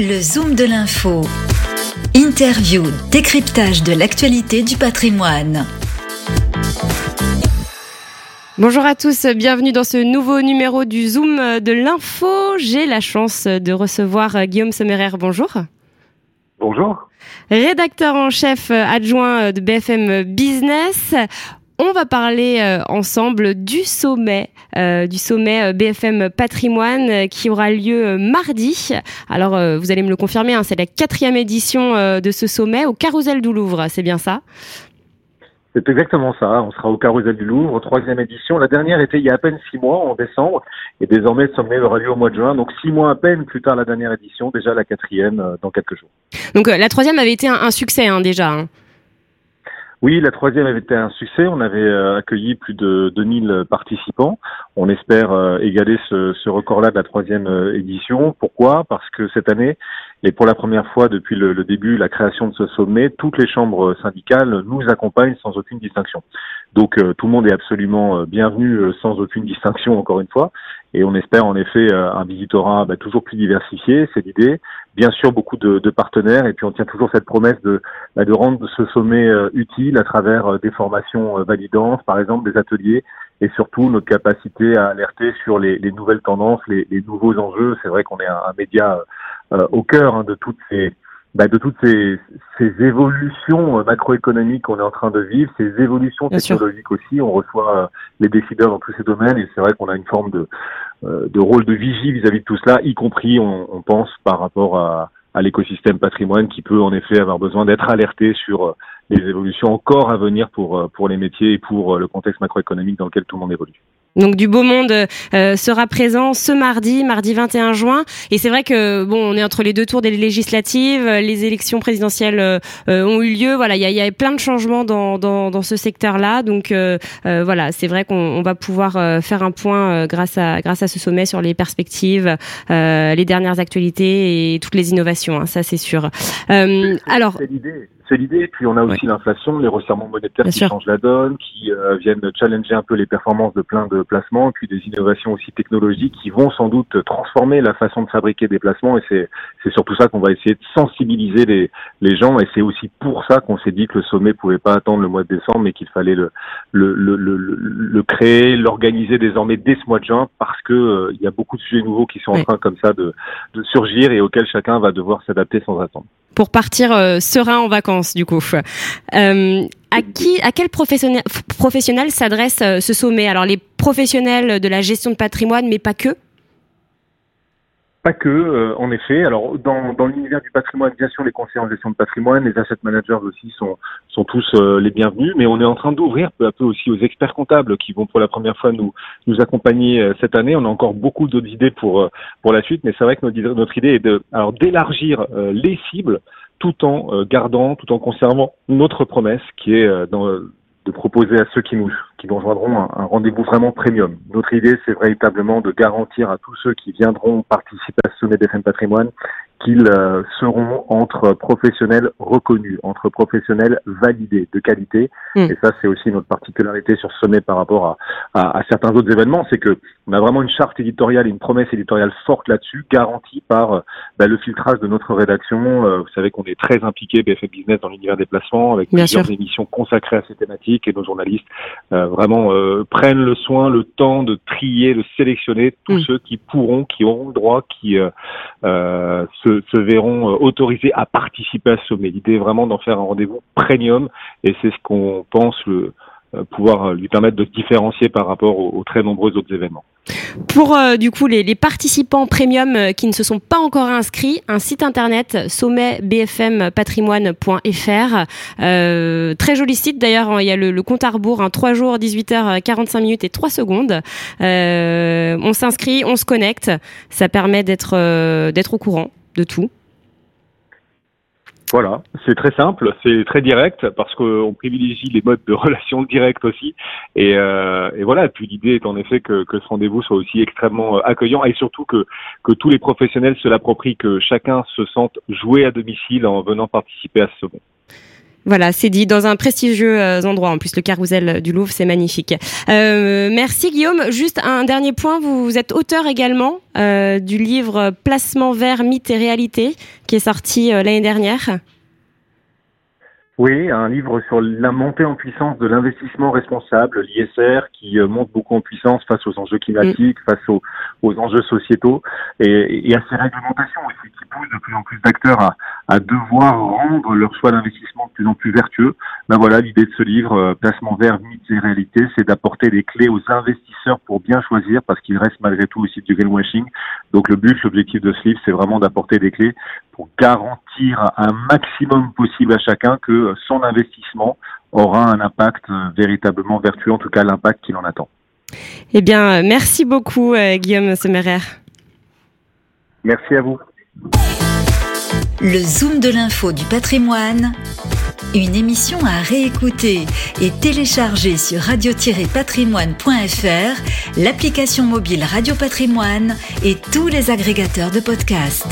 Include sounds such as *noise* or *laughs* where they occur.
Le Zoom de l'info. Interview, décryptage de l'actualité du patrimoine. Bonjour à tous, bienvenue dans ce nouveau numéro du Zoom de l'info. J'ai la chance de recevoir Guillaume Sommerer. Bonjour. Bonjour. Rédacteur en chef adjoint de BFM Business. On va parler euh, ensemble du sommet, euh, du sommet euh, BFM Patrimoine qui aura lieu mardi. Alors, vous allez me le confirmer, hein, c'est la quatrième édition de ce sommet au Carousel du Louvre, c'est bien ça? C'est exactement ça. On sera au Carousel du Louvre, troisième édition. La dernière était il y a à peine six mois, en décembre, et désormais le sommet aura lieu au mois de juin. Donc six mois à peine plus tard la dernière édition, déjà la quatrième dans quelques jours. Donc la troisième avait été un, succès hein, déjà. Hein. Oui, la troisième avait été un succès. On avait euh, accueilli plus de 2000 participants. On espère euh, égaler ce, record-là de la troisième euh, édition. Pourquoi? Parce que cette année, et pour la première fois depuis le, le, début, la création de ce sommet, toutes les chambres syndicales nous accompagnent sans aucune distinction. Donc tout le monde est absolument bienvenu sans aucune distinction, encore une fois. Et on espère en effet un visitorat bah, toujours plus diversifié, c'est l'idée. Bien sûr, beaucoup de, partenaires. Et puis on tient toujours cette promesse de, bah, de rendre ce sommet utile à travers euh, des formations euh, validantes, par exemple des ateliers, et surtout notre capacité à alerter sur les, nouvelles tendances, les, nouveaux enjeux. C'est vrai qu'on est un, média euh, au cœur hein, de toutes ces bah, de toutes ces, évolutions macroéconomiques qu'on est en train de vivre, ces évolutions technologiques aussi. On reçoit les décideurs dans tous ces domaines et c'est vrai qu'on a une forme de, de rôle de vigie vis-à-vis de tout cela, y compris, on, on pense, par rapport à, à l'écosystème patrimoine qui peut en effet avoir besoin d'être alerté sur les évolutions encore à venir pour, euh, pour les métiers et pour euh, le contexte macroéconomique dans lequel tout le monde évolue. Donc du beau monde euh, sera présent ce mardi, mardi 21 juin. Et c'est vrai que bon, on est entre les deux tours des législatives, les élections présidentielles ont eu lieu. Voilà, il y a, y a, plein de changements dans, dans, dans ce secteur-là. Donc voilà, c'est vrai qu'on va pouvoir faire un point grâce à grâce à ce sommet sur les perspectives, les dernières actualités et toutes les innovations. Hein, ça c'est sûr. alors. C'est l'idée. Puis on a aussi l'inflation, les resserrements monétaires qui changent la donne, qui euh, viennent challenger un peu les performances de plein de placements, puis des innovations aussi technologiques qui vont sans doute transformer la façon de fabriquer des placements. Et c'est c'est surtout ça qu'on va essayer de sensibiliser les les gens. Et c'est aussi pour ça qu'on s'est dit que le sommet pouvait pas attendre le mois de décembre, mais qu'il fallait le le, le, le, le créer, l'organiser désormais dès ce mois de juin, parce que euh, il y a beaucoup de sujets nouveaux qui sont en train comme ça de de surgir et auxquels chacun va devoir s'adapter sans attendre pour partir euh, serein en vacances du coup. Euh, à qui, à quel professionnel, professionnel s'adresse euh, ce sommet? Alors les professionnels de la gestion de patrimoine, mais pas que. Pas que, euh, en effet. Alors, dans, dans l'univers du patrimoine, bien sûr, les conseillers en gestion de patrimoine, les asset managers aussi sont, sont tous euh, les bienvenus, mais on est en train d'ouvrir peu à peu aussi aux experts comptables qui vont pour la première fois nous, nous accompagner euh, cette année. On a encore beaucoup d'autres idées pour, pour la suite, mais c'est vrai que notre, notre idée est de, alors, d'élargir les cibles tout en gardant, tout en conservant notre promesse qui est dans, de proposer à ceux qui nous, qui nous rejoindront un, rendez-vous vraiment premium. Notre idée, c'est véritablement de garantir à tous ceux qui viendront participer à ce sommet d'FM Patrimoine qu'ils euh, seront entre professionnels reconnus, entre professionnels validés, de qualité. Hmm. Et ça, c'est aussi notre particularité sur ce sommet par rapport à, à, certains autres événements, c'est que on a vraiment une charte éditoriale, une promesse éditoriale forte là-dessus, garantie par euh, bah, le filtrage de notre rédaction. Euh, vous savez qu'on est très impliqué BFM Business dans l'univers des placements, avec plusieurs émissions consacrées à ces thématiques, et nos journalistes vraiment prennent le soin, le temps de trier, de sélectionner tous hmm. ceux qui pourront, qui auront le droit, qui se se, verront euh, autorisés à participer à ce sommet. L'idée est vraiment d'en faire un rendez-vous premium et c'est ce qu'on pense le, euh, pouvoir euh, lui permettre de se différencier par rapport aux, très nombreux autres événements. Pour du coup les, participants premium qui ne se sont pas encore inscrits, un site internet sommetbfmpatrimoine.fr, euh, très joli site d'ailleurs, hein, il y a le, compte à rebours, hein, 3 jours, 18h, 45 minutes et 3 secondes. on s'inscrit, on se connecte, ça permet d'être d'être au courant tout voilà, c'est très simple, c'est très direct parce qu'on privilégie les modes de *laughs* relation directe aussi. Et, euh, voilà, puis l'idée est en effet que, ce rendez-vous soit aussi extrêmement euh, accueillant et surtout que, que tous les professionnels se l'approprient, que chacun se sente joué à domicile en venant participer à ce sommet. Voilà, c'est dit dans un prestigieux endroit. En plus, le carrousel du Louvre, c'est magnifique. merci Guillaume. Juste un dernier point. Vous, êtes auteur également du livre Placement vert, mythe et réalité, qui est sorti l'année dernière. Oui, un livre sur la montée en puissance de l'investissement responsable, l'ISR, qui euh, monte beaucoup en puissance face aux enjeux climatiques, face aux, enjeux sociétaux et, à ces réglementations aussi qui poussent de plus en plus d'acteurs à, à, devoir rendre leur choix d'investissement de plus en plus vertueux. Ben voilà, l'idée de ce livre, euh, Placement vert, mythes et réalité, c'est d'apporter des clés aux investisseurs pour bien choisir parce qu'il reste malgré tout aussi du greenwashing. Donc le but, l'objectif de ce livre, c'est vraiment d'apporter des clés pour garantir un maximum possible à chacun que son investissement aura un impact euh, véritablement vertueux, en tout cas l'impact qu'il en attend. Eh bien, merci beaucoup euh, Guillaume Semerer. Merci à vous. Le Zoom de l'info du patrimoine, une émission à réécouter et télécharger sur radio-patrimoine.fr, l'application mobile Radio Patrimoine et tous les agrégateurs de podcasts.